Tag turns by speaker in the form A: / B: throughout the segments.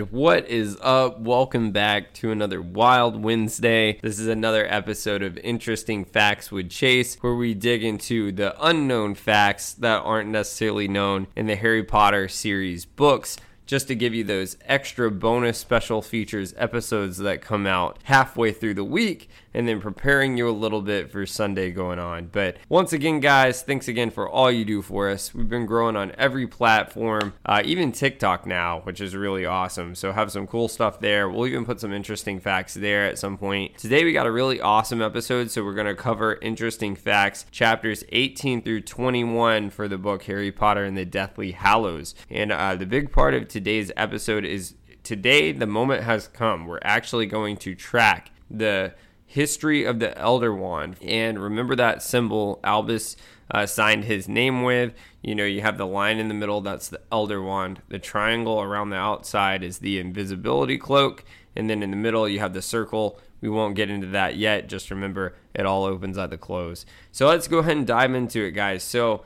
A: And what is up? Welcome back to another Wild Wednesday. This is another episode of Interesting Facts with Chase, where we dig into the unknown facts that aren't necessarily known in the Harry Potter series books just to give you those extra bonus special features episodes that come out halfway through the week and then preparing you a little bit for Sunday going on. But once again, guys, thanks again for all you do for us. We've been growing on every platform, uh, even TikTok now, which is really awesome. So have some cool stuff there. We'll even put some interesting facts there at some point. Today we got a really awesome episode, so we're going to cover interesting facts, chapters 18 through 21 for the book Harry Potter and the Deathly Hallows. And uh, the big part of today's episode is today the moment has come. We're actually going to track the history of the Elder Wand. And remember that symbol Albus uh, signed his name with. You know, you have the line in the middle, that's the Elder Wand. The triangle around the outside is the invisibility cloak. And then in the middle, you have the circle. We won't get into that yet. Just remember, it all opens at the close. So let's go ahead and dive into it, guys. So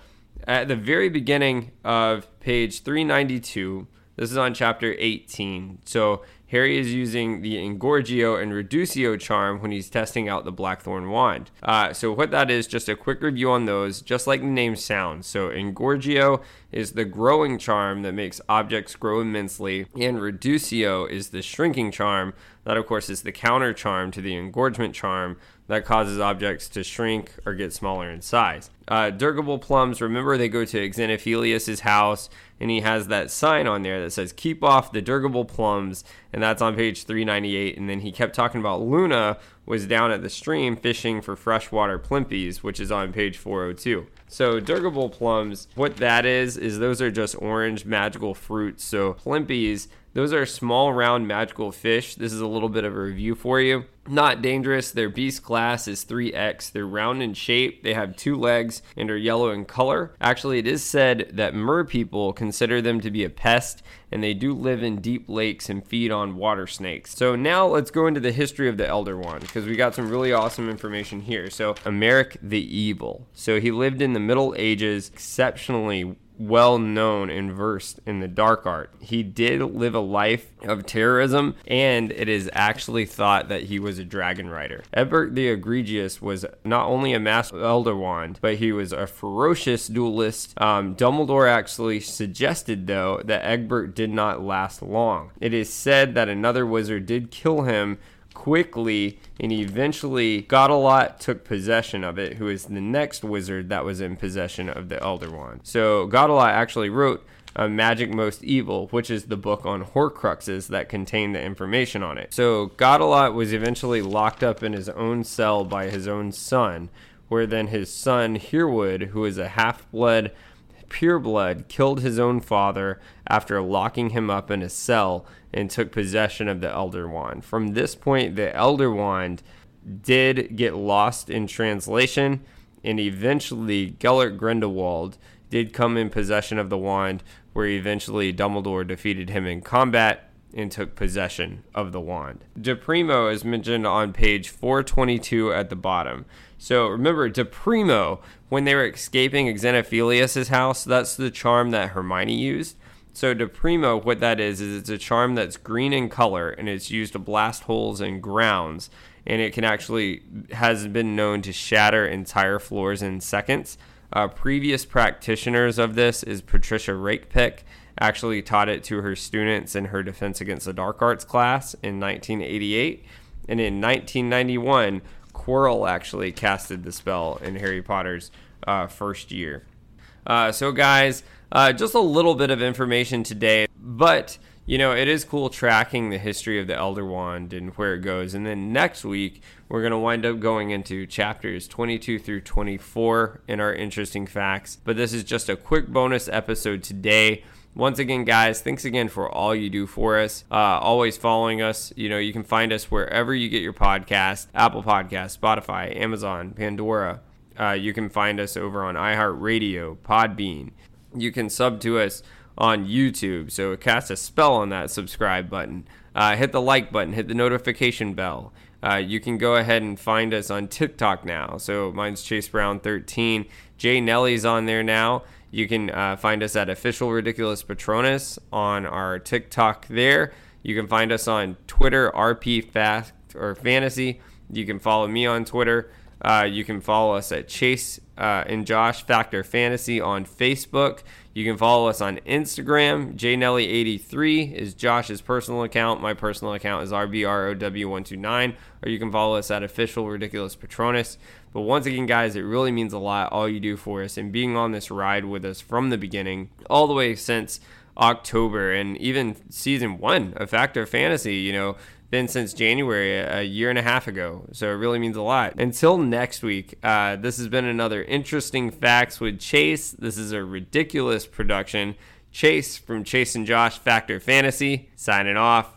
A: at the very beginning of page 392, this is on chapter 18. So Harry is using the Engorgio and Reducio charm when he's testing out the Blackthorn wand. Uh, so what that is, just a quick review on those, just like the name sounds. So Engorgio is the growing charm that makes objects grow immensely, and Reducio is the shrinking charm that, of course, is the counter charm to the engorgement charm that causes objects to shrink or get smaller in size. Uh, Dirigible plums, remember they go to Xenophilius' house and he has that sign on there that says keep off the dirigible plums and that's on page 398 and then he kept talking about luna was down at the stream fishing for freshwater plimpies which is on page 402 so dirigible plums what that is is those are just orange magical fruits. So plimpies those are small, round, magical fish. This is a little bit of a review for you. Not dangerous. Their beast class is 3X. They're round in shape. They have two legs and are yellow in color. Actually, it is said that mer people consider them to be a pest and they do live in deep lakes and feed on water snakes. So now let's go into the history of the Elder Wand because we got some really awesome information here. So, Emeric the Evil. So, he lived in the Middle Ages, exceptionally well known and versed in the dark art. He did live a life of terrorism, and it is actually thought that he was a dragon rider. Egbert the Egregious was not only a master elder wand, but he was a ferocious duelist. Um, Dumbledore actually suggested, though, that Egbert did not last long. It is said that another wizard did kill him quickly and eventually Godelot took possession of it, who is the next wizard that was in possession of the Elder Wand. So Godelot actually wrote a Magic Most Evil, which is the book on Horcruxes that contained the information on it. So Godelot was eventually locked up in his own cell by his own son, where then his son Hereward, who is a half-blood pureblood, killed his own father after locking him up in a cell and took possession of the Elder Wand. From this point, the Elder Wand did get lost in translation, and eventually Gellert Grindelwald did come in possession of the wand, where eventually Dumbledore defeated him in combat and took possession of the wand. DePrimo is mentioned on page 422 at the bottom. So remember, DePrimo, when they were escaping Xenophilius' house, that's the charm that Hermione used. So DePrimo, what that is, is it's a charm that's green in color and it's used to blast holes in grounds. And it can actually, has been known to shatter entire floors in seconds. Uh, previous practitioners of this is Patricia Rakepick, actually taught it to her students in her Defense Against the Dark Arts class in 1988. And in 1991, Quirrell actually casted the spell in Harry Potter's uh, first year. Uh, so, guys, uh, just a little bit of information today, but you know, it is cool tracking the history of the Elder Wand and where it goes. And then next week, we're going to wind up going into chapters 22 through 24 in our interesting facts. But this is just a quick bonus episode today. Once again, guys, thanks again for all you do for us. Uh, always following us. You know, you can find us wherever you get your podcast Apple Podcast, Spotify, Amazon, Pandora. Uh, you can find us over on iHeartRadio, Podbean you can sub to us on YouTube. So cast a spell on that subscribe button. Uh, hit the like button, hit the notification bell. Uh, you can go ahead and find us on TikTok now. So mine's Chase Brown 13. Jay Nelly's on there now. You can uh, find us at official ridiculous patronus on our TikTok there. You can find us on Twitter, RP Fact or Fantasy. You can follow me on Twitter. Uh, you can follow us at Chase uh, and Josh Fact or Fantasy on Facebook. You can follow us on Instagram. JNelly83 is Josh's personal account. My personal account is RBROW129. Or you can follow us at Official Ridiculous Patronus. But once again, guys, it really means a lot all you do for us and being on this ride with us from the beginning, all the way since October and even season one of Fact or Fantasy. You know, been since January, a year and a half ago. So it really means a lot. Until next week, uh, this has been another interesting facts with Chase. This is a ridiculous production. Chase from Chase and Josh Fact or Fantasy signing off.